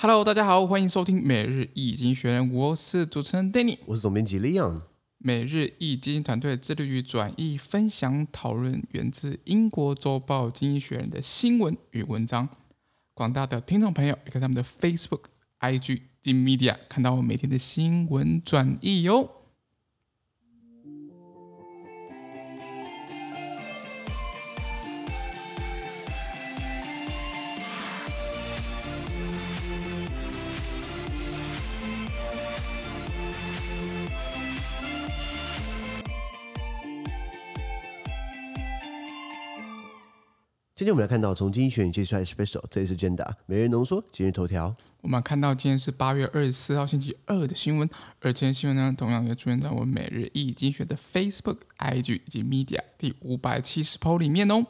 Hello，大家好，欢迎收听每日易经济学人，我是主持人 Danny，我是总编辑 Leon。每日易经济团队致力于转译、分享、讨论源自英国周报《经济学人》的新闻与文章。广大的听众朋友也可以在我们的 Facebook、IG d Media 看到我每天的新闻转译哟。今天我们来看到从经济学人接出来的 special，这里是 Agenda 每日浓缩今日头条。我们看到今天是八月二十四号星期二的新闻，而今天新闻呢，同样也出现在我们每日一经济学的 Facebook、IG 以及 Media 第五百七十 po 里面哦。我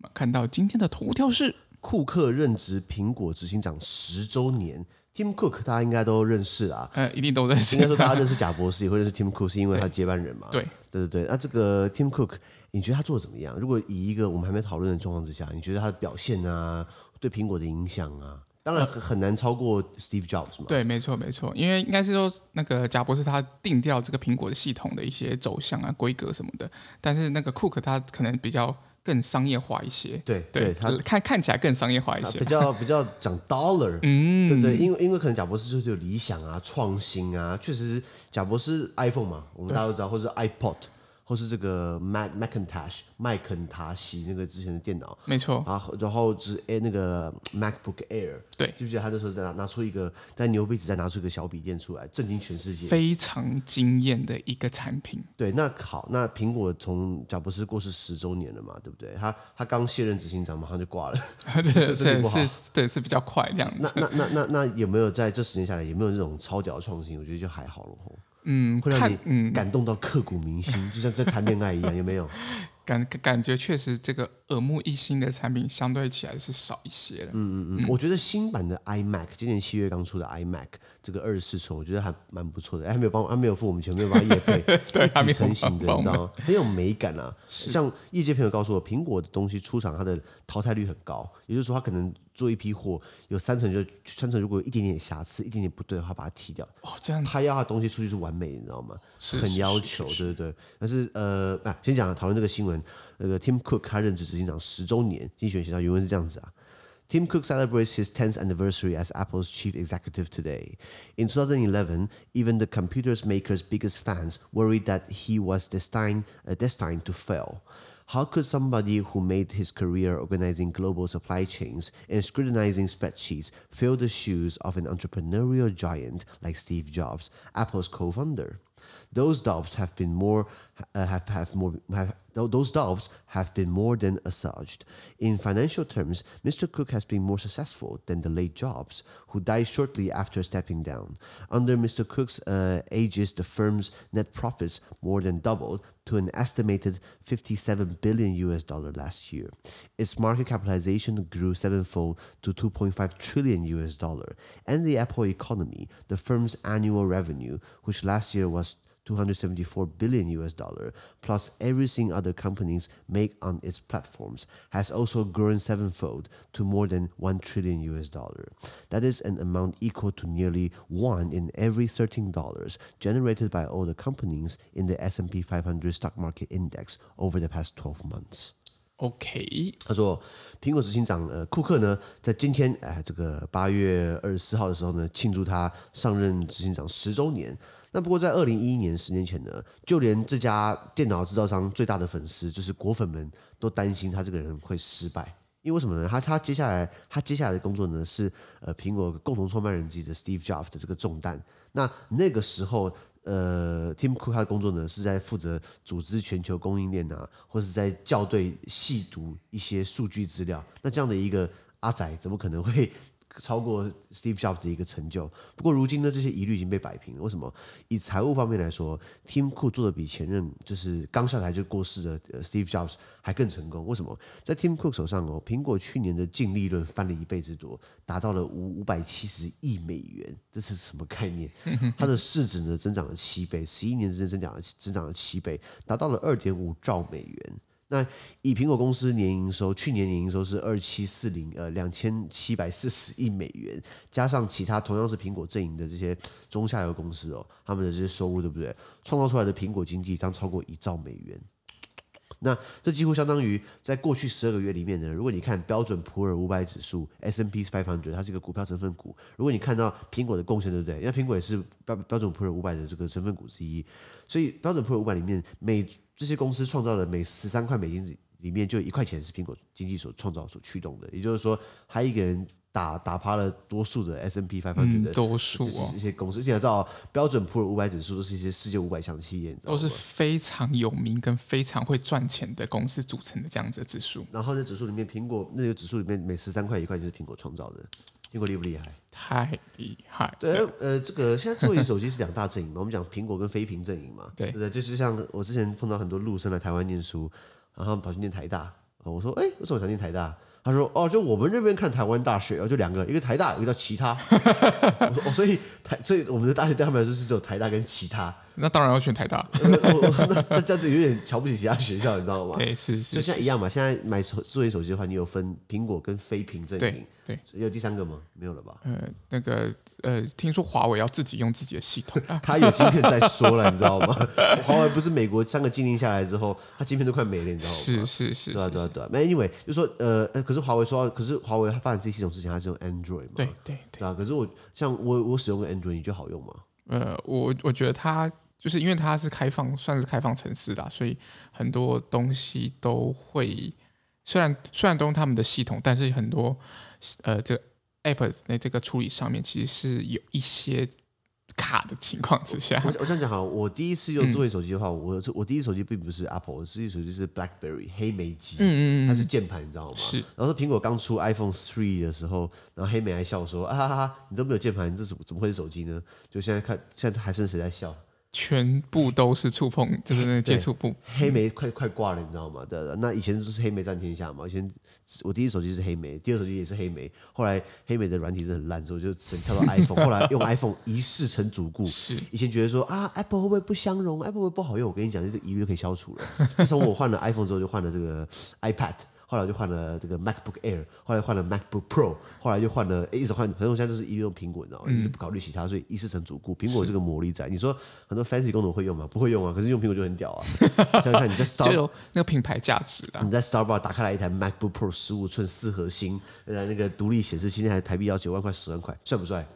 们看到今天的头条是库克任职苹果执行长十周年。Tim Cook 大家应该都认识啊，呃，一定都认识。应该说大家认识贾博士，也会认识 Tim Cook，是因为他接班人嘛。对，对对对。那这个 Tim Cook，你觉得他做的怎么样？如果以一个我们还没讨论的状况之下，你觉得他的表现啊，对苹果的影响啊，当然很难超过 Steve Jobs 嘛。对，没错没错，因为应该是说那个贾博士他定调这个苹果的系统的一些走向啊、规格什么的，但是那个 Cook 他可能比较。更商业化一些，对对，他看看起来更商业化一些，比较比较讲 dollar，嗯，对对，因为因为可能贾博士就是有理想啊、创新啊，确实是贾博士 iPhone 嘛，我们大家都知道，或者是 iPod。或是这个 Mac Macintosh 麦肯塔西那个之前的电脑，没错啊，然后是诶那个 MacBook Air，对，记不记得他那时候在拿拿出一个在牛鼻子再拿出一个小笔电出来，震惊全世界，非常惊艳的一个产品。对，那好，那苹果从贾博士过世十周年了嘛，对不对？他他刚卸任执行长马上就挂了，对是是是，对是比较快这样子。那 那那那那有没有在这十年下来有没有这种超屌的创新？我觉得就还好了。嗯，会让你感动到刻骨铭心，嗯、就像在谈恋爱一样，有没有？感感觉确实这个耳目一新的产品相对起来是少一些了。嗯嗯嗯，我觉得新版的 iMac，今年七月刚出的 iMac，这个二十四寸，我觉得还蛮不错的。还没有帮，还没有付我们钱，没有帮业配，对，还没成型的，你知道吗？很有美感啊。像业界朋友告诉我，苹果的东西出厂它的淘汰率很高，也就是说，它可能做一批货，有三层就三层，如果有一点点瑕疵，一点点不对的话，把它踢掉。哦，这样，他要他东西出去是完美，你知道吗？是很要求，对对对。但是呃，啊，先讲讨论这个新闻。那个 Tim Cook 他任职执行长十周年，经济学人写到原文是这样子啊。Tim Cook celebrates his 10th anniversary as Apple's chief executive today. In 2011, even the computer maker's biggest fans worried that he was destined, uh, destined to fail. How could somebody who made his career organizing global supply chains and scrutinizing spreadsheets fill the shoes of an entrepreneurial giant like Steve Jobs, Apple's co-founder? Those doubts have been more uh, have have more have, those doubts have been more than assuaged. In financial terms, Mr. Cook has been more successful than the late Jobs, who died shortly after stepping down. Under Mr. Cook's uh, aegis, the firm's net profits more than doubled to an estimated 57 billion US dollar last year. Its market capitalization grew sevenfold to 2.5 trillion US dollar, and the Apple economy, the firm's annual revenue, which last year was 274 billion US dollar, plus everything other companies make on its platforms, has also grown sevenfold to more than 1 trillion US dollar. That is an amount equal to nearly one in every 13 dollars generated by all the companies in the S&P 500 stock market index over the past 12 months. OK，他说，苹果执行长呃库克呢，在今天哎这个八月二十四号的时候呢，庆祝他上任执行长十周年。那不过在二零一一年，十年前呢，就连这家电脑制造商最大的粉丝，就是果粉们，都担心他这个人会失败。因为什么呢？他他接下来他接下来的工作呢，是呃苹果共同创办人级的 Steve Jobs 的这个重担。那那个时候，呃，Tim Cook 他的工作呢，是在负责组织全球供应链啊，或者是在校对细读一些数据资料。那这样的一个阿仔，怎么可能会？超过 Steve Jobs 的一个成就，不过如今呢，这些疑虑已经被摆平了。为什么？以财务方面来说，Tim Cook 做的比前任就是刚下台就过世的 Steve Jobs 还更成功。为什么？在 Tim Cook 手上哦，苹果去年的净利润翻了一倍之多，达到了五五百七十亿美元。这是什么概念？它的市值呢增长了七倍，十一年之间增长了增长了七倍，达到了二点五兆美元。那以苹果公司年营收，去年年营收是二七四零呃两千七百四十亿美元，加上其他同样是苹果阵营的这些中下游公司哦，他们的这些收入对不对？创造出来的苹果经济将超过一兆美元。那这几乎相当于在过去十二个月里面呢，如果你看标准普尔五百指数 S&P 500，它是一个股票成分股。如果你看到苹果的贡献，对不对？因为苹果也是标标准普尔五百的这个成分股之一，所以标准普尔五百里面每这些公司创造的每十三块美金里面，就一块钱是苹果经济所创造所驱动的。也就是说，还一个人。打打趴了多数的 S M P 500的多数哦，一些公司，而且知道标准普尔五百指数都是一些世界五百强企业，都是非常有名跟非常会赚钱的公司组成的这样子的指数。然后在指数里面，苹果那个指数里面每十三块一块就是苹果创造的，苹果厉不厉害？太厉害！对，呃，这个现在智慧型手机是两大阵营嘛，我们讲苹果跟非苹阵营嘛，对，对？就是像我之前碰到很多陆生来台湾念书，然后跑去念台大，我说，哎，为什么想念台大？他说：“哦，就我们这边看台湾大学，然后就两个，一个台大，一个叫其他。”我说：“哦，所以台，所以我们的大学对他们来说是只有台大跟其他。”那当然要选台大，那那这样子有点瞧不起其他学校，你知道吗？对，是，就现在一样嘛。现在买手智慧手机的话，你有分苹果跟非苹阵营，对，对，有第三个吗？没有了吧？呃，那个呃，听说华为要自己用自己的系统，它有晶片在说了，你知道吗？华为不是美国三个禁令下来之后，它晶片都快没了，你知道吗？是是是，对啊对啊对啊。没，anyway，就说呃，可是华为说，可是华为它发展自己系统之前，它是用 Android 嘛？对对对啊。可是我像我我使用个 Android，你觉得好用吗？呃，我我觉得它。就是因为它是开放，算是开放城市的，所以很多东西都会，虽然虽然都用他们的系统，但是很多呃这个 app 在这个处理上面其实是有一些卡的情况之下。我我这样讲好了，我第一次用智慧手机的话，嗯、我我第一手机并不是 Apple，我第一手机是 BlackBerry 黑莓机，嗯嗯它是键盘，你知道吗？是。然后是苹果刚出 iPhone Three 的时候，然后黑莓还笑说啊哈哈，你都没有键盘，你这怎么怎么会是手机呢？就现在看，现在还剩谁在笑？全部都是触碰，就是那个接触部。黑莓快快挂了，你知道吗？对，那以前就是黑莓占天下嘛。以前我第一手机是黑莓，第二手机也是黑莓。后来黑莓的软体是很烂，所以我就只能跳到 iPhone。后来用 iPhone 一试成主顾。是。以前觉得说啊，Apple 会不会不相容？Apple 会不会不好用？我跟你讲，这个疑虑就可以消除了。自从我换了 iPhone 之后，就换了这个 iPad。后来就换了这个 MacBook Air，后来换了 MacBook Pro，后来就换了，一直换，反正我现在都是一用苹果，你知道吗？嗯、不考虑其他，所以一世成主顾。苹果这个魔力在，你说很多 fancy 功能会用吗？不会用啊。可是用苹果就很屌啊！想想看，你在 Star 就有那个品牌价值的。你在 Starbucks 打开来一台 MacBook Pro 十五寸四核心，呃，那个独立显示器，那台台币要九万块、十万块，帅不帅？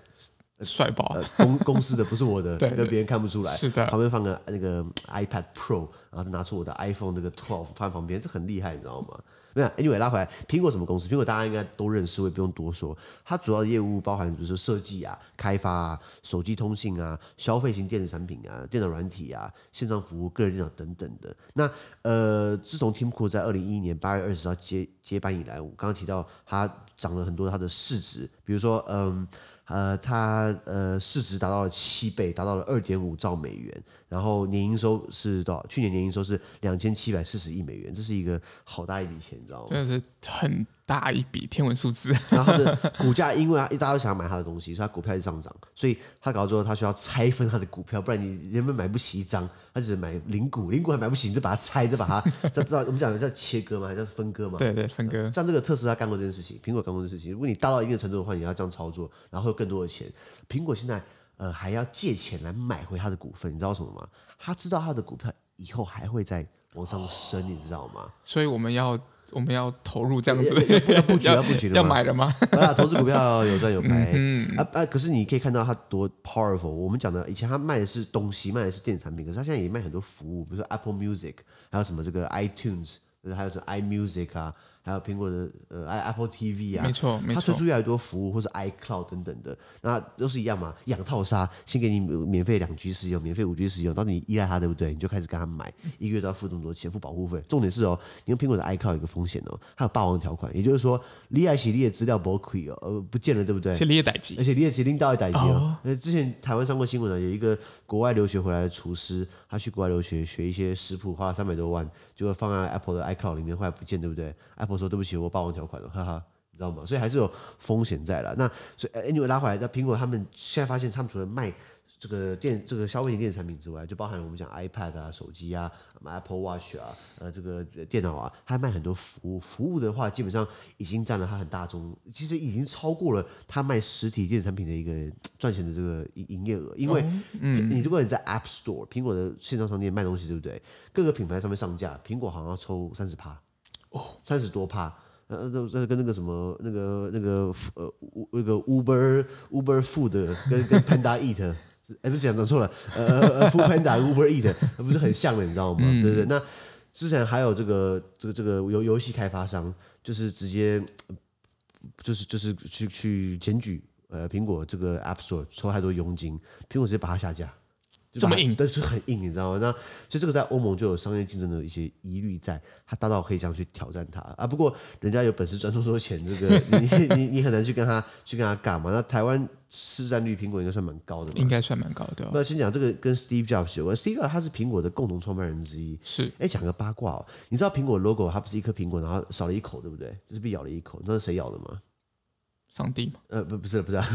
帅爆！呃，公公司的不是我的，对，让别人看不出来。是的，旁边放个那个 iPad Pro，然后拿出我的 iPhone 那个 Twelve 放旁边，这很厉害，你知道吗？那 Anyway 拉回来，苹果什么公司？苹果大家应该都认识，我也不用多说。它主要的业务包含，比如说设计啊、开发啊、手机通信啊、消费型电子产品啊、电脑软体啊、线上服务、个人电脑等等的。那呃，自从 Tim Cook 在二零一一年八月二十号接接班以来，我刚刚提到它涨了很多它的市值，比如说嗯。呃，它呃市值达到了七倍，达到了二点五兆美元，然后年营收是多少？去年年营收是两千七百四十亿美元，这是一个好大一笔钱，你知道吗？真的是很大一笔天文数字。然后它的股价，因为大家都想要买它的东西，所以它股票一直上涨。所以他搞到最后，他需要拆分他的股票，不然你人们买不起一张，他只能买零股，零股还买不起，你就把它拆，就把它，这不知道我们讲的叫切割吗，还是分割吗？对对，分割。像这个特斯拉干过这件事情，苹果干过这件事情。如果你大到一定程度的话，你要这样操作，然后。更多的钱，苹果现在呃还要借钱来买回他的股份，你知道什么吗？他知道他的股票以后还会再往上升，哦、你知道吗？所以我们要我们要投入这样子要，要布局要布局要买了吗？啊，投资股票有赚有赔、嗯、啊啊！可是你可以看到他多 powerful。我们讲的以前他卖的是东西，卖的是电子产品，可是他现在也卖很多服务，比如说 Apple Music，还有什么这个 iTunes，还有什么 iMusic 啊。还有苹果的呃，Apple TV 啊，没错，没错，它推出越来越多服务，或是 iCloud 等等的，那都是一样嘛。养套杀，先给你免费两 G 使用，免费五 G 使用，到你依赖它，对不对？你就开始跟他买，一个月都要付这么多钱，付保护费。重点是哦，你用苹果的 iCloud 有一个风险哦，它有霸王条款，也就是说，你爱洗你的资料不可以哦，呃，不见了，对不对？而且你也待机，而且你也指定到一待机哦。呃，之前台湾上过新闻的，有一个国外留学回来的厨师，他去国外留学学一些食谱，花了三百多万，就会放在 Apple 的 iCloud 里面，后来不见，对不对？Apple 说对不起，我霸王条款了，哈哈，你知道吗？所以还是有风险在了。那所以，anyway 拉回来，那苹果他们现在发现，他们除了卖这个电这个消费型电子产品之外，就包含我们讲 iPad 啊、手机啊、Apple Watch 啊、呃这个电脑啊，它还卖很多服务。服务的话，基本上已经占了它很大宗，其实已经超过了它卖实体电子产品的一个赚钱的这个营营业额。因为你如果你在 App Store 苹果的线上商店卖东西，对不对？各个品牌上面上架，苹果好像要抽三十趴哦，三十多趴。呃，这这跟那个什么那个那个呃那个 Uber Uber Food 跟跟 Panda Eat。哎，不是讲讲错了，呃呃，Food Panda、Uber Eat，不是很像的，你知道吗？嗯、对对。那之前还有这个这个这个游游戏开发商，就是直接就是就是去去检举呃苹果这个 App Store 抽太多佣金，苹果直接把它下架。这么硬，但是很硬，你知道吗？那所以这个在欧盟就有商业竞争的一些疑虑在，他大到可以这样去挑战它啊。不过人家有本事赚这么多钱，这个 你你你很难去跟他去跟他干嘛？那台湾市占率苹果应该算蛮高的嘛？应该算蛮高的。那先讲这个跟 Steve Jobs 有关，Steve Jobs 他是苹果的共同创办人之一。是，哎，讲个八卦哦，你知道苹果 logo 它不是一颗苹果，然后少了一口，对不对？就是被咬了一口，你知道是谁咬的吗？上帝嘛？呃，不，不是，不是、啊。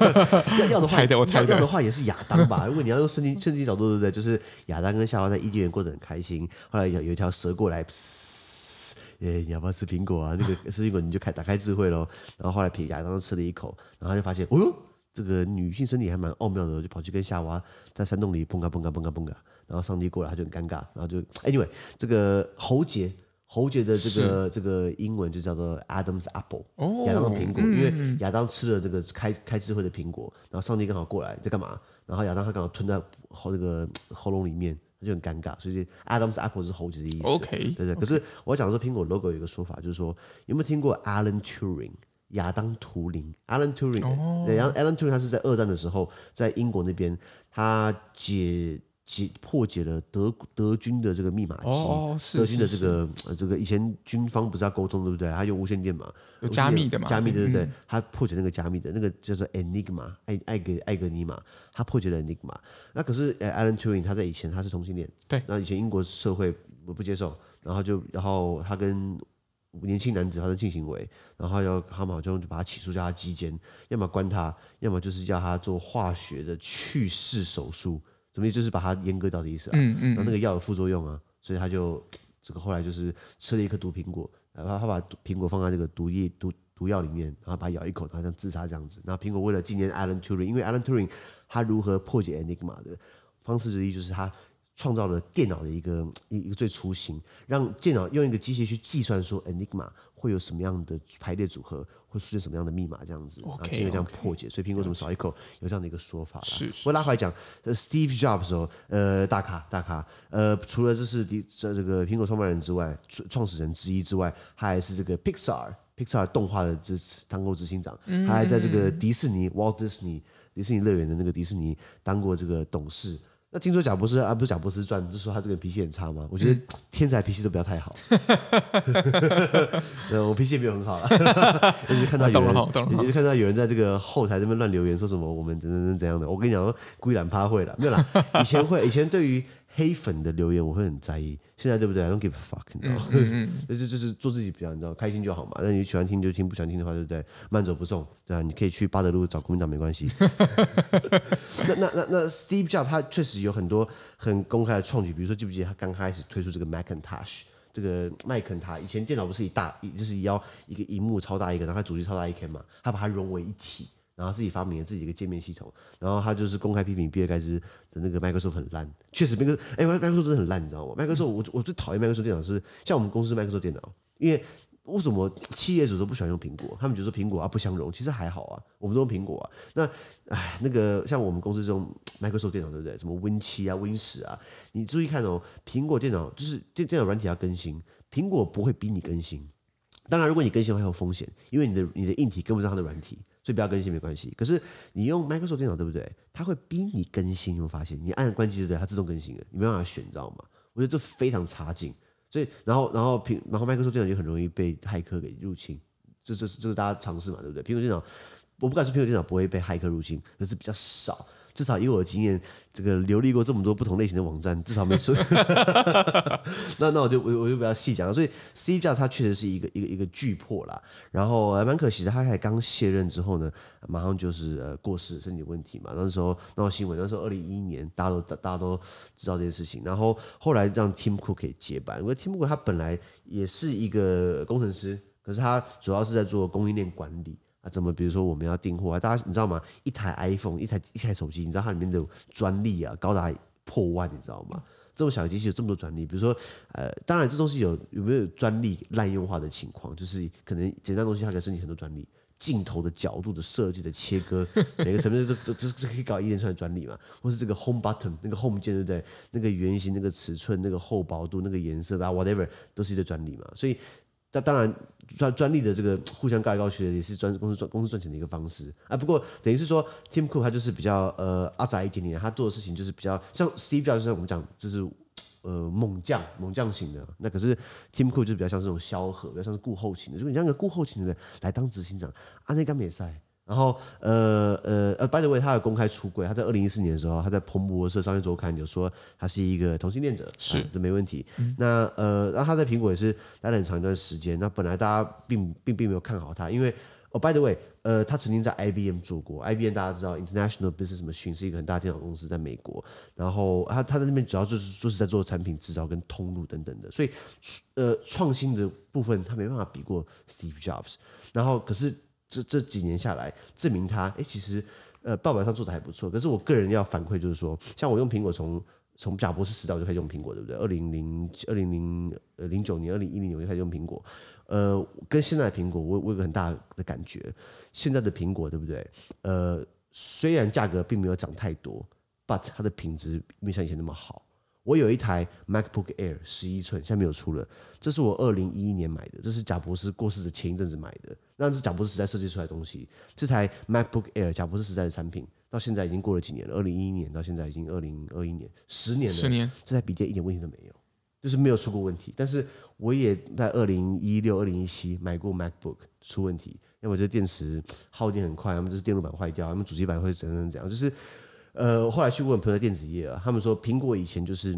要要的话，的我猜的要，要的话也是亚当吧？如果你要用圣经圣经角度，对不对？就是亚当跟夏娃在伊甸园过得很开心，后来有有一条蛇过来，耶，你要不要吃苹果啊？那个吃苹果你就开打开智慧喽。然后后来亚当吃了一口，然后就发现，哦呦，这个女性身体还蛮奥妙的，就跑去跟夏娃在山洞里蹦嘎蹦嘎蹦嘎蹦嘎。然后上帝过来，他就很尴尬，然后就 anyway，这个喉结。喉结的这个这个英文就叫做 Adam's Apple，亚当的苹果，因为亚当吃了这个开开智慧的苹果，然后上帝刚好过来在干嘛？然后亚当他刚好吞在喉这个喉咙里面，他就很尴尬，所以 Adam's Apple 是喉结的意思。OK，对对。可是我要讲的是苹果 logo 有一个说法，就是说有没有听过 Alan Turing 亚当图灵？Alan Turing，对，然后 Alan Turing 他是在二战的时候在英国那边他解。解破解了德德军的这个密码机，哦、德军的这个呃这个以前军方不是要沟通对不对？他用无线电嘛，有加密的嘛，加密对不对？他破解那个加密的那个叫做 Enigma，艾艾格艾格尼玛，他破解了 Enigma。那可是呃，Alan Turing 他在以前他是同性恋，对，那以前英国社会不不接受，然后就然后他跟年轻男子发生性行为，然后要他们好像就把他起诉叫他鸡奸，要么关他，要么就是叫他做化学的去势手术。什么意思？就是把它阉割掉的意思啊。嗯嗯。然后那个药有副作用啊，所以他就这个后来就是吃了一颗毒苹果，然后他把苹果放在这个毒液毒毒药里面，然后把它咬一口，然后像自杀这样子。然后苹果为了纪念 Alan Turing，因为 Alan Turing 他如何破解 Enigma 的方式之一就是他。创造了电脑的一个一一个最雏形，让电脑用一个机器去计算说 Enigma 会有什么样的排列组合，会出现什么样的密码这样子，然后进而这样破解。所以苹果怎么少一口有这样的一个说法。是。我拉回来讲，Steve Jobs 哦，呃，大咖大咖，呃，除了这是第这这个苹果创办人之外，创始人之一之外，他还是这个 Pixar Pixar 动画的执当过执行长，他还在这个迪士尼 Walt Disney 迪士尼乐园的那个迪士尼当过这个董事。那听说贾博士啊，不是贾博士传，就说他这个脾气很差吗？我觉得天才脾气都不要太好。嗯，我脾气也没有很好了。一直看到有人，一直看到有人在这个后台这边乱留言，说什么我们怎怎怎怎样的。我跟你讲说，归懒趴会了，没有啦。以前会，以前对于。黑粉的留言我会很在意，现在对不对？I don't give a fuck，你知道吗？嗯嗯、就是就是做自己比较，你知道，开心就好嘛。那你喜欢听就听，不喜欢听的话，对不对？慢走不送，对啊，你可以去巴德路找国民党没关系。那 那那那 Steve Jobs 他确实有很多很公开的创举，比如说记不记得他刚开始推出这个 Macintosh 这个麦肯塔？以前电脑不是一大，就是要一个荧幕超大一个，然后它主机超大一 K 嘛，他把它融为一体。然后自己发明了自己一个界面系统，然后他就是公开批评比尔盖茨的那个 Microsoft 很烂，确实，那个哎，Microsoft 真的很烂，你知道吗？Microsoft 我我最讨厌 Microsoft 电脑是像我们公司 Microsoft 电脑，因为为什么企业主都不喜欢用苹果？他们觉得说苹果啊不相容，其实还好啊，我们都用苹果啊。那哎，那个像我们公司这种 Microsoft 电脑，对不对？什么 Win 七啊、Win 十啊，你注意看哦，苹果电脑就是电电脑软体要更新，苹果不会逼你更新。当然，如果你更新的话有风险，因为你的你的硬体跟不上它的软体。所以不要更新没关系，可是你用 Microsoft 电脑对不对？它会逼你更新，你会发现？你按关机对不对？它自动更新了，你没办法选，你知道吗？我觉得这非常差劲。所以，然后，然后苹，然后 Microsoft 电脑就很容易被骇客给入侵。这，这是这是大家尝试嘛，对不对？苹果电脑，我不敢说苹果电脑不会被骇客入侵，可是比较少。至少以我的经验，这个流历过这么多不同类型的网站，至少没出。那那我就我我就不要细讲了。所以 C 加它确实是一个一个一个巨破啦。然后还蛮可惜的，他才刚卸任之后呢，马上就是呃过世，身体问题嘛。那时候闹新闻，那时候二零一一年，大家都大家都知道这件事情。然后后来让 Tim Cook 可以接班，因为 Tim Cook 他本来也是一个工程师，可是他主要是在做供应链管理。怎么？比如说我们要订货啊，大家你知道吗？一台 iPhone，一台一台手机，你知道它里面的专利啊，高达破万，你知道吗？这种小机器有这么多专利。比如说，呃，当然这东西有有没有专利滥用化的情况？就是可能简单东西它可以申请很多专利，镜头的角度的设计的切割，每个层面都都这这可以搞一连串的专利嘛？或是这个 Home Button 那个 Home 键对不对？那个圆形、那个尺寸、那个厚薄度、那个颜色啊，whatever 都是一个专利嘛？所以。那当然，专专利的这个 互相告来告去的，也是专公司赚公司赚钱的一个方式啊。不过等于是说，Tim Cook 他就是比较呃阿宅一点点，他做的事情就是比较像 Steve Jobs，就是我们讲就是呃猛将猛将型的。那可是 Tim Cook 就比较像这种萧何，比较像是顾后勤的。如果你让个顾后勤的人来当执行长，啊，那干没赛。然后，呃呃呃，by the way，他有公开出柜。他在二零一四年的时候，他在彭博社商业周刊有说他是一个同性恋者，是这没问题。嗯、那呃，那他在苹果也是待了很长一段时间。那本来大家并并并没有看好他，因为哦，by the way，呃，他曾经在 IBM 做过。IBM 大家知道，International Business Machine 是一个很大的电脑公司，在美国。然后他他在那边主要就是就是在做产品制造跟通路等等的，所以呃，创新的部分他没办法比过 Steve Jobs。然后可是。这这几年下来，证明他哎，其实呃，报表上做的还不错。可是我个人要反馈，就是说，像我用苹果从从贾博士时代我就开始用苹果，对不对？二零零二零零呃零九年、二零一零年我就开始用苹果。呃，跟现在的苹果，我我有个很大的感觉，现在的苹果，对不对？呃，虽然价格并没有涨太多，but 它的品质没像以前那么好。我有一台 MacBook Air 十一寸，现在没有出了。这是我二零一一年买的，这是贾博士过世的前一阵子买的。那是贾博士时代设计出来的东西。这台 MacBook Air 贾博士时代的产品，到现在已经过了几年了？二零一一年到现在已经二零二一年，十年了。十年，这台笔电一点问题都没有，就是没有出过问题。但是我也在二零一六、二零一七买过 MacBook 出问题，因为我这电池耗电很快，要么就是电路板坏掉，要么主机板会怎样怎样，就是。呃，后来去问朋友电子业啊，他们说苹果以前就是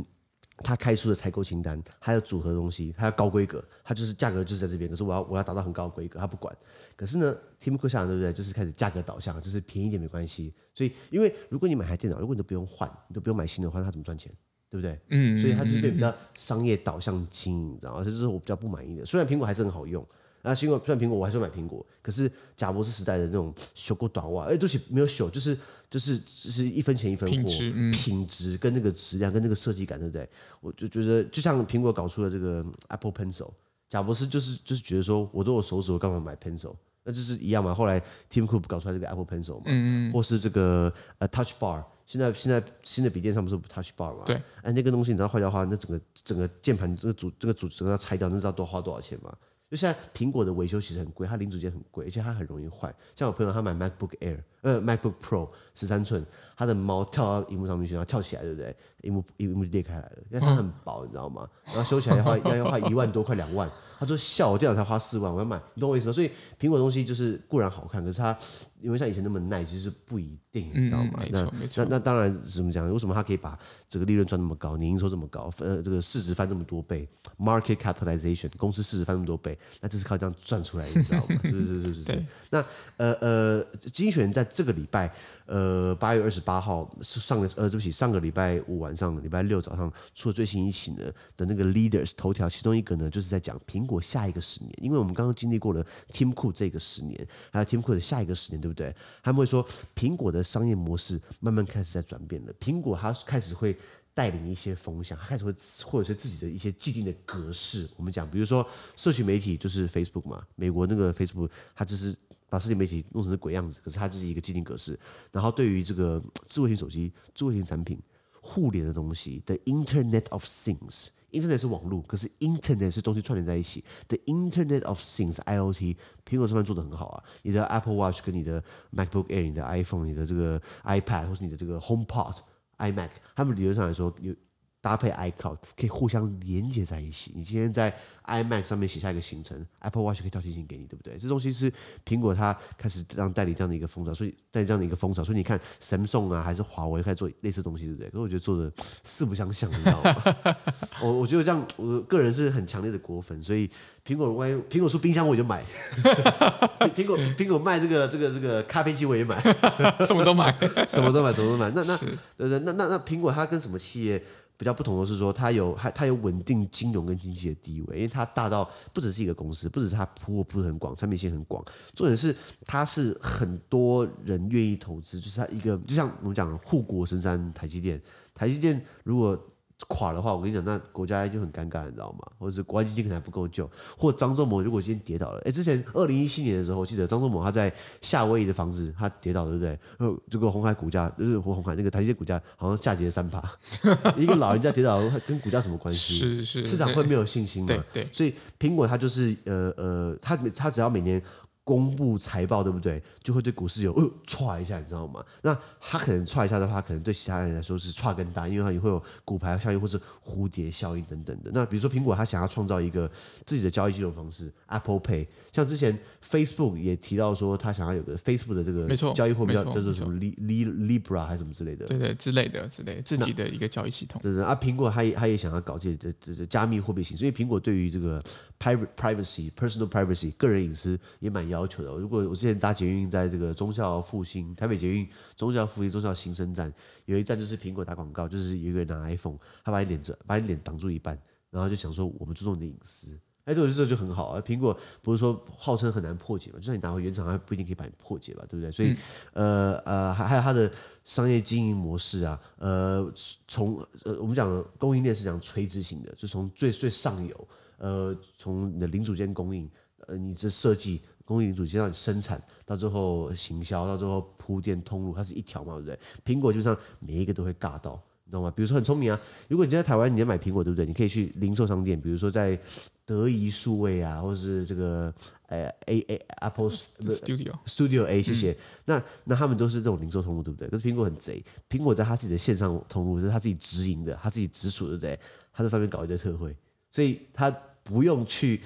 他开出的采购清单，还有组合的东西，它要高规格，它就是价格就是在这边，可是我要我要达到很高的规格，他不管。可是呢，Tim Cook 下来对不对？就是开始价格导向，就是便宜一点没关系。所以，因为如果你买台电脑，如果你都不用换，你都不用买新的话，他怎么赚钱？对不对？嗯，所以它就是变比较商业导向经营，你知道吗？这是我比较不满意的。虽然苹果还是很好用。啊，苹果虽然苹果，我还是买苹果。可是贾博士时代的那种修过短袜，哎，对不起，没有修，就是就是就是一分钱一分货，品质，嗯、品质跟那个质量跟那个设计感，对不对？我就觉得，就像苹果搞出了这个 Apple Pencil，贾博士就是就是觉得说，我都有手指，我干嘛买 Pencil？那就是一样嘛。后来 Tim Cook 搞出来这个 Apple Pencil 嘛，嗯嗯，或是这个呃 Touch Bar，现在现在新的笔电上不是 Touch Bar 嘛？对，哎，那个东西你知道坏掉的话，那整个整个键盘这个组这个组整个要拆掉，那知道多花多少钱吗？就现在苹果的维修其实很贵，它零组件很贵，而且它很容易坏。像我朋友他买 MacBook Air，呃，MacBook Pro 十三寸，它的猫跳到荧幕上面去，然后跳起来，对不对？荧幕荧幕就裂开来了，因为它很薄，你知道吗？然后修起来的话要要花一万多，快两万。他说笑，我电脑才花四万，我要买，你懂我意思吗？所以苹果东西就是固然好看，可是它因为像以前那么耐，其实不一定，你知道吗？嗯、那那那当然怎么讲？为什么它可以把这个利润赚那么高，年营收这么高，呃，这个市值翻这么多倍，market capitalization 公司市值翻那么多倍，那这是靠这样赚出来的，你知道吗？是不是？是不是？是。那呃呃，精选在这个礼拜。呃，八月二十八号是上个呃，对不起，上个礼拜五晚上，礼拜六早上出了最新一期的的那个 Leaders 头条，其中一个呢就是在讲苹果下一个十年，因为我们刚刚经历过了 Tim Cook 这个十年，还有 Tim Cook 的下一个十年，对不对？他们会说苹果的商业模式慢慢开始在转变了，苹果它开始会带领一些风向，它开始会或者是自己的一些既定的格式。我们讲，比如说社群媒体就是 Facebook 嘛，美国那个 Facebook 它就是。把社交媒体弄成是鬼样子，可是它就是一个既定格式。然后对于这个智慧型手机、智慧型产品、互联的东西的 Internet of Things，Internet 是网络，可是 Internet 是东西串联在一起的 Internet of Things，IoT，苹果这边做得很好啊。你的 Apple Watch 跟你的 MacBook Air、你的 iPhone、你的这个 iPad 或是你的这个 HomePod、iMac，他们理论上来说有搭配 iCloud 可以互相连接在一起。你今天在 iMac 上面写下一个行程，Apple Watch 可以跳提醒给你，对不对？这东西是苹果它开始让代理这样的一个风潮，所以代理这样的一个风潮，所以你看 Samsung 啊，还是华为开始做类似东西，对不对？可是我觉得做的四不相像，你知道吗？我我觉得这样，我个人是很强烈的果粉，所以苹果万一苹果出冰箱我就买，苹果苹果卖这个这个这个咖啡机我也买，什么都买，什么都买，什么都买。那那是对对，那那那苹果它跟什么企业？比较不同的是说，它有它它有稳定金融跟经济的地位，因为它大到不只是一个公司，不只是它铺货铺的很广，产品线很广，重点是它是很多人愿意投资，就是它一个就像我们讲护国神山台积电，台积电如果。垮的话，我跟你讲，那国家就很尴尬，你知道吗？或者是国安基金可能还不够救，或者张忠谋如果今天跌倒了，哎、欸，之前二零一七年的时候，我记得张忠谋他在夏威夷的房子他跌倒了，对不对？呃，这个红海股价就是红海那个台积电股价好像下跌三趴，一个老人家跌倒，跟股价什么关系？是是，市场会没有信心吗？对对，所以苹果它就是呃呃，它它只要每年。公布财报对不对？就会对股市有呃唰一下，你知道吗？那他可能踹一下的话，可能对其他人来说是踹更大，因为它也会有股牌效应或是蝴蝶效应等等的。那比如说苹果，它想要创造一个自己的交易金融方式，Apple Pay。像之前 Facebook 也提到说，他想要有个 Facebook 的这个交易货币叫叫做什么 Libra 还是什么之类的，对对之类的之类的自己的一个交易系统。对对啊，苹果它也它也想要搞这这这加密货币形式，因为苹果对于这个 privacy personal privacy 个人隐私也蛮要求的。如果我之前搭捷运在这个中校复兴台北捷运中校复兴中校新生站，有一站就是苹果打广告，就是有一个人拿 iPhone，他把你脸遮把你脸挡住一半，然后就想说我们注重你的隐私。哎，这个这就很好啊！苹果不是说号称很难破解嘛？就算你拿回原厂，它不一定可以把你破解吧？对不对？所以，嗯、呃呃，还还有它的商业经营模式啊，呃，从呃我们讲供应链是讲垂直型的，就从最最上游，呃，从你的零组件供应，呃，你这设计供应零组件到你生产，到最后行销，到最后铺垫通路，它是一条嘛？对不对？苹果就像每一个都会尬到。你懂吗？比如说很聪明啊，如果你在台湾，你要买苹果，对不对？你可以去零售商店，比如说在德仪数位啊，或者是这个呃 A A Apple Studio Studio A，谢谢。嗯、那那他们都是这种零售通路，对不对？可是苹果很贼，苹果在他自己的线上通路，就是他自己直营的，他自己直属，对不对？他在上面搞一堆特惠，所以他不用去。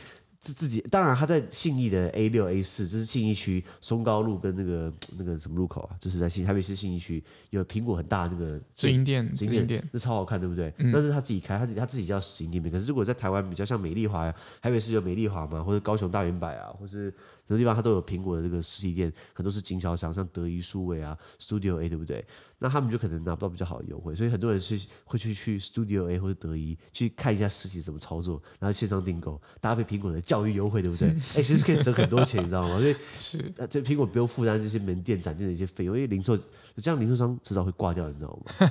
自自己当然，他在信义的 A 六 A 四，这是信义区松高路跟那个那个什么路口啊？就是在信台北市信义区有苹果很大的那个直营店，直营店那超好看，对不对？嗯、但是他自己开，他他自己叫直营店面。可是如果在台湾比较像美丽华，台北市有美丽华嘛，或者高雄大圆柏啊，或是。很多地方它都有苹果的这个实体店，很多是经销商，像德仪数位啊、Studio A，对不对？那他们就可能拿不到比较好的优惠，所以很多人是会去去 Studio A 或者德仪去看一下实体怎么操作，然后线上订购，搭配苹果的教育优惠，对不对？哎、欸，其实可以省很多钱，你知道吗？所以 是，就苹果不用负担这些门店展店的一些费用，因为零售这样零售商迟早会挂掉，你知道吗？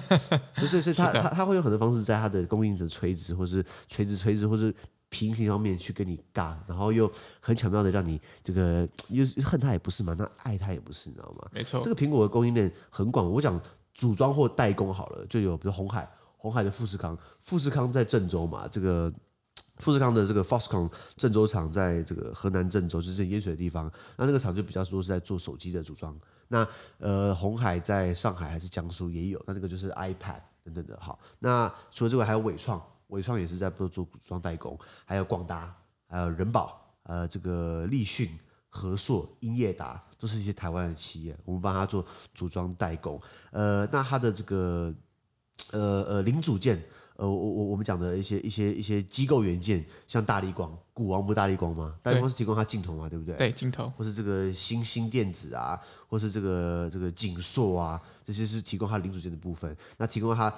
就是是他他他会有很多方式在他的供应者垂直，或是垂直垂直，或是。平行方面去跟你尬，然后又很巧妙的让你这个又恨他也不是嘛，那爱他也不是，你知道吗？没错，这个苹果的供应链很广。我讲组装或代工好了，就有比如红海，红海的富士康，富士康在郑州嘛，这个富士康的这个 Foxconn 郑州厂在这个河南郑州，就是淹水的地方。那那个厂就比较说是在做手机的组装。那呃，红海在上海还是江苏也有，那那个就是 iPad 等等的。好，那除了这个还有纬创。纬创也是在做组装代工，还有广达，还有人保，呃，这个立讯、和硕、英业达，都是一些台湾的企业，我们帮他做组装代工。呃，那他的这个呃呃零组件，呃，我我我们讲的一些一些一些机构元件，像大力光，股王不是大力光吗？大力光是提供他镜头嘛，对不对？对，镜头，或是这个新兴电子啊，或是这个这个景硕啊，这些是提供他零组件的部分。那提供他。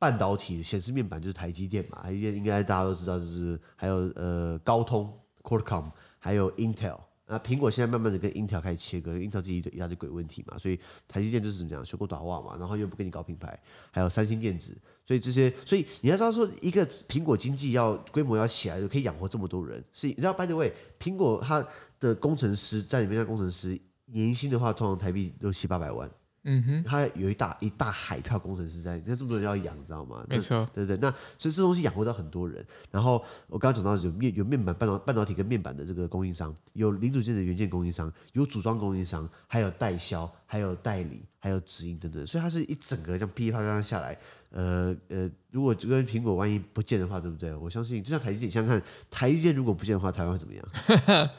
半导体显示面板就是台积电嘛，台积电应该大家都知道，就是还有呃高通 Qualcomm 还有 Intel。那苹果现在慢慢的跟 Intel 开始切割，Intel 自己一大堆鬼问题嘛，所以台积电就是怎么样，修过短袜嘛，然后又不跟你搞品牌，还有三星电子，所以这些，所以你要知道说，一个苹果经济要规模要起来，就可以养活这么多人，是，你知道 By the way，苹果它的工程师在里面的工程师年薪的话，通常台币六七八百万。嗯哼，他有一大一大海票工程师在，那这么多人要养，你知道吗？没错，对不对。那所以这东西养活到很多人。然后我刚刚讲到有面有面板半导半导体跟面板的这个供应商，有零组件的元件供应商，有组装供应商，还有代销，还有代理，还有直营等等。所以它是一整个这样噼里啪啦下来。呃呃，如果这个苹果万一不见的话，对不对？我相信就像台积电，你想想看台积电如果不见的话，台湾会怎么样？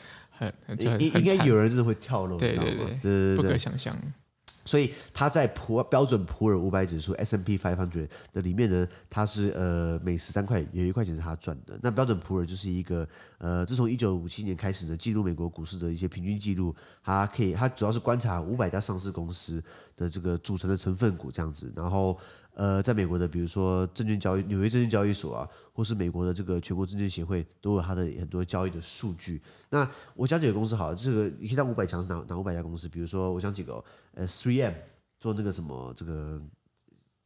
应应该有人真的会跳楼，对对对，对对对，不可想象。所以它在普标准普尔五百指数 S&P five hundred 的里面呢，它是呃每十三块有一块钱是它赚的。那标准普尔就是一个呃，自从一九五七年开始呢，记录美国股市的一些平均记录，它可以它主要是观察五百家上市公司的这个组成的成分股这样子，然后。呃，在美国的，比如说证券交易，纽约证券交易所啊，或是美国的这个全国证券协会，都有它的很多交易的数据。那我讲几个公司好了，这个你可以到五百强是哪哪五百家公司？比如说，我讲几个，呃，3M 做那个什么，这个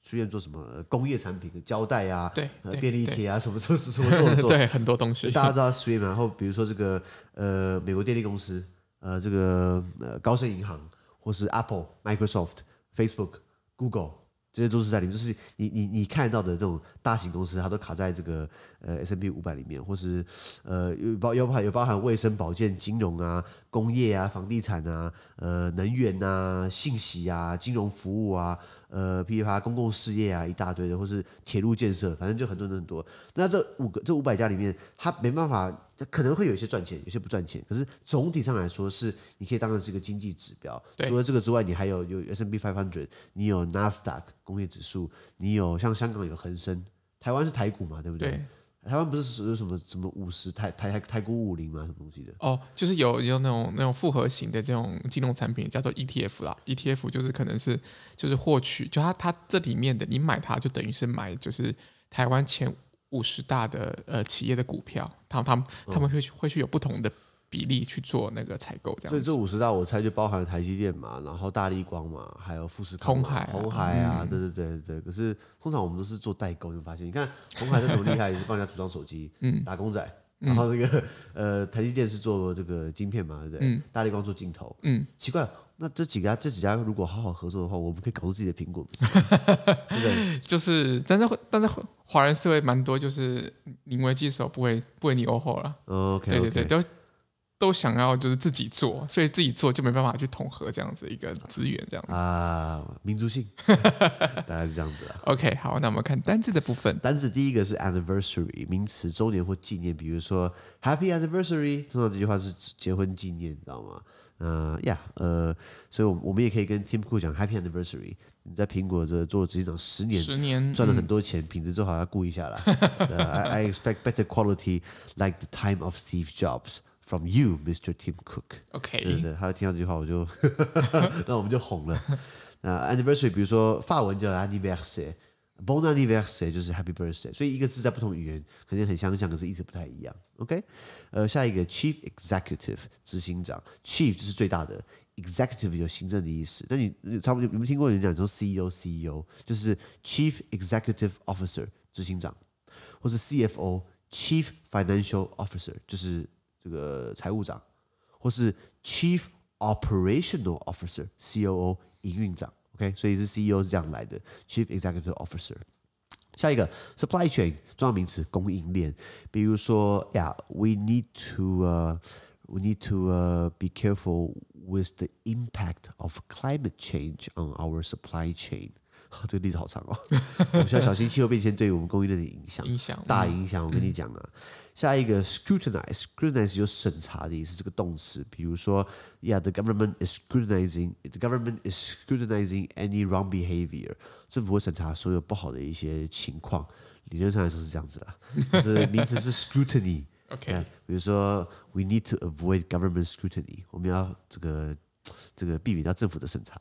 3M 做什么工业产品的胶带啊，对，呃，便利贴啊，什么什么什么都做，对，很多东西。大家知道 3M，然后比如说这个呃，美国电力公司，呃，这个呃，高盛银行，或是 Apple、Microsoft、Facebook、Google。这些都是在里面，就是你你你看到的这种大型公司，它都卡在这个呃 S&P 五百里面，或是呃有包有包有包含卫生保健、金融啊、工业啊、房地产啊、呃能源啊、信息啊、金融服务啊。呃，噼里啪啦公共事业啊，一大堆的，或是铁路建设，反正就很多很多。那这五个这五百家里面，它没办法，可能会有一些赚钱，有些不赚钱。可是总体上来说，是你可以当成是一个经济指标。除了这个之外，你还有有 sb five hundred 你有 NASDAQ 工业指数，你有像香港有恒生，台湾是台股嘛，对不对？对台湾不是属于什么什么五十台台台台股五零嘛？什么东西的？哦，就是有有那种那种复合型的这种金融产品，叫做 ETF 啦。ETF 就是可能是就是获取，就它它这里面的你买它就等于是买就是台湾前五十大的呃企业的股票，他们他们他们会会去有不同的。比例去做那个采购，这样。所以这五十大我猜就包含了台积电嘛，然后大力光嘛，还有富士康、红海、红海啊，对对对对。可是通常我们都是做代购，就发现？你看红海这么厉害，也是帮人家组装手机、嗯，打工仔。然后那个呃，台积电是做这个晶片嘛，对不对？嗯。大力光做镜头。嗯。奇怪，那这几家这几家如果好好合作的话，我们可以搞出自己的苹果，对不对？就是，但是但是华人思维蛮多，就是宁为鸡首，不为不为你欧后了。OK，对对对，都。都想要就是自己做，所以自己做就没办法去统合这样子一个资源，这样子啊，民族性，大概是这样子啊。OK，好，那我们看单字的部分。单字第一个是 anniversary，名词，周年或纪念，比如说 Happy Anniversary，通常这句话是结婚纪念，你知道吗？呃呀，呃，所以，我我们也可以跟 Tim Cook 讲 Happy Anniversary。你在苹果这做执行长十年，十年赚了很多钱，嗯、品质最好要顾一下啦。uh, I, I expect better quality, like the time of Steve Jobs. From you, Mr. Tim Cook. OK，对对，他听到这句话，我就，那我们就红了。那 anniversary，比如说法文叫 anniversaire，bon anniversaire 就是 Happy Birthday，所以一个字在不同语言肯定很相像，可是意思不太一样。OK，呃，下一个 Chief Executive 执行长，Chief 就是最大的，Executive 有行政的意思。那你差不多有没有听过人讲说 CEO，CEO 就是 Chief Executive Officer 执行长，或是 CFO Chief Financial Officer 就是。这个财务长，或是 Chief Operational Officer（COO） 营运长 ，OK，所以是 CEO 是这样来的，Chief Executive Officer。下一个 Supply Chain 重要名词，供应链。比如说，Yeah，we need to，uh，we need to，uh, be careful with the impact of climate change on our supply chain。 这个例子好长哦，我们需要小心气候变迁对于我们供应链的影响，影响大影响。我跟你讲啊，嗯、下一个 scrutinize，scrutinize 有审查的意思，这个动词。比如说，Yeah，the government is scrutinizing，the government is scrutinizing any wrong behavior。政府会审查所有不好的一些情况。理论上来说是这样子的，就是名词是 scrutiny。OK，比如说，we need to avoid government scrutiny，我们要这个这个避免到政府的审查。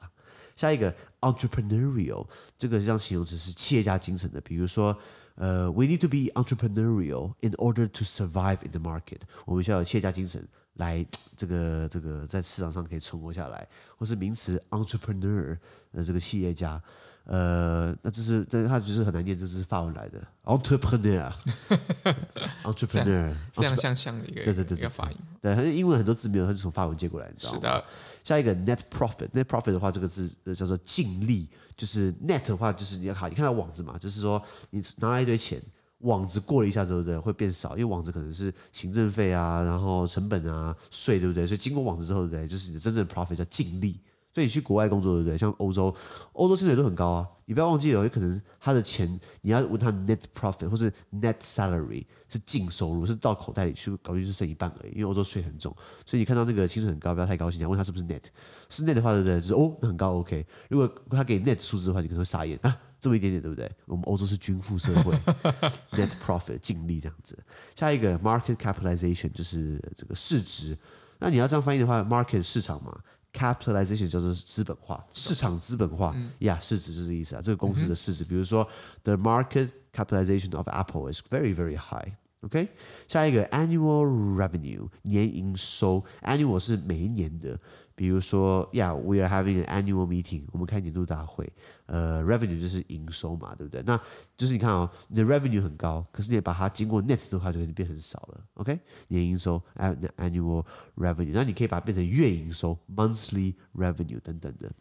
下一个 entrepreneurial，这个像形容词是企业家精神的，比如说，呃，we need to be entrepreneurial in order to survive in the market。我们需要有企业家精神来这个这个在市场上可以存活下来，或是名词 entrepreneur 呃这个企业家，呃，那这是这它就是很难念，这是法文来的 entrepreneur，entrepreneur 非常相像的一个对对对一个发音，对，对，英文很多字没有，它是从法文借过来，你知道吗？是的。下一个 net profit，net profit 的话，这个字叫做净利，就是 net 的话，就是你要看，你看到网子嘛，就是说你拿来一堆钱。网子过了一下之后，对？会变少，因为网子可能是行政费啊，然后成本啊，税，对不对？所以经过网子之后，对？就是你的真正的 profit 叫净利。所以你去国外工作，对不对？像欧洲，欧洲薪水都很高啊。你不要忘记了，有可能他的钱，你要问他 net profit 或是 net salary 是净收入，是到口袋里去，搞就是剩一半而已。因为欧洲税很重，所以你看到那个薪水很高，不要太高兴。你要问他是不是 net，是 net 的话，对不对？就是哦，很高，OK。如果他给 net 数字的话，你可能会傻眼啊。这么一点点，对不对？我们欧洲是均富社会，net profit 净利这样子。下一个 market capitalization 就是这个市值。那你要这样翻译的话，market 市场嘛，capitalization 叫做资本化，市场资本化呀，市值就是这意思啊。这个公司的市值，嗯、比如说 the market capitalization of Apple is very very high。OK，下一个 annual revenue 年营收，annual 是每一年的。比如说，Yeah，we are having an annual meeting，我们开年度大会。呃，revenue 就是营收嘛，对不对？那就是你看哦，你的 revenue 很高，可是你把它经过 net 的话，就会变很少了。OK，年营收 annual revenue，那你可以把它变成月营收 monthly revenue 等等的。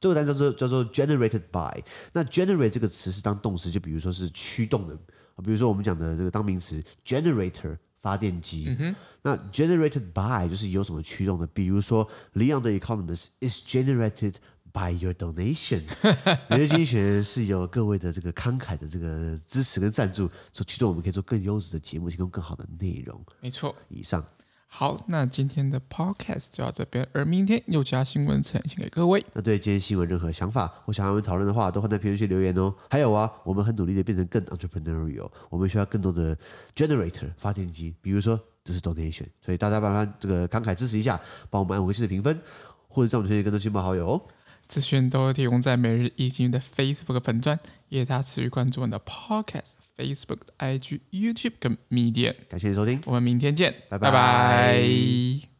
这个单词叫做叫做 generated by，那 generate 这个词是当动词，就比如说是驱动的，比如说我们讲的这个当名词 generator。发电机，嗯、那 generated by 就是有什么驱动的，比如说 Leon the Economist is generated by your donation，每日经济学人是由各位的这个慷慨的这个支持跟赞助所驱动，我们可以做更优质的节目，提供更好的内容。没错，以上。好，那今天的 podcast 就到这边，而明天又加新闻呈现给各位。那对今天新闻任何想法或想要我们讨论的话，都欢迎在评论区留言哦。还有啊，我们很努力的变成更 entrepreneurial，我们需要更多的 generator 发电机，比如说这是 donation，所以大家麻烦这个慷慨支持一下，帮我们按五个星的评分，或者在我们推荐更多亲朋好友哦。资讯都提供在每日一经的 Facebook 粉专，也大家持续关注我们的 Podcast、Facebook、IG、YouTube 跟 Medium。感谢你收听，我们明天见，拜拜。拜拜。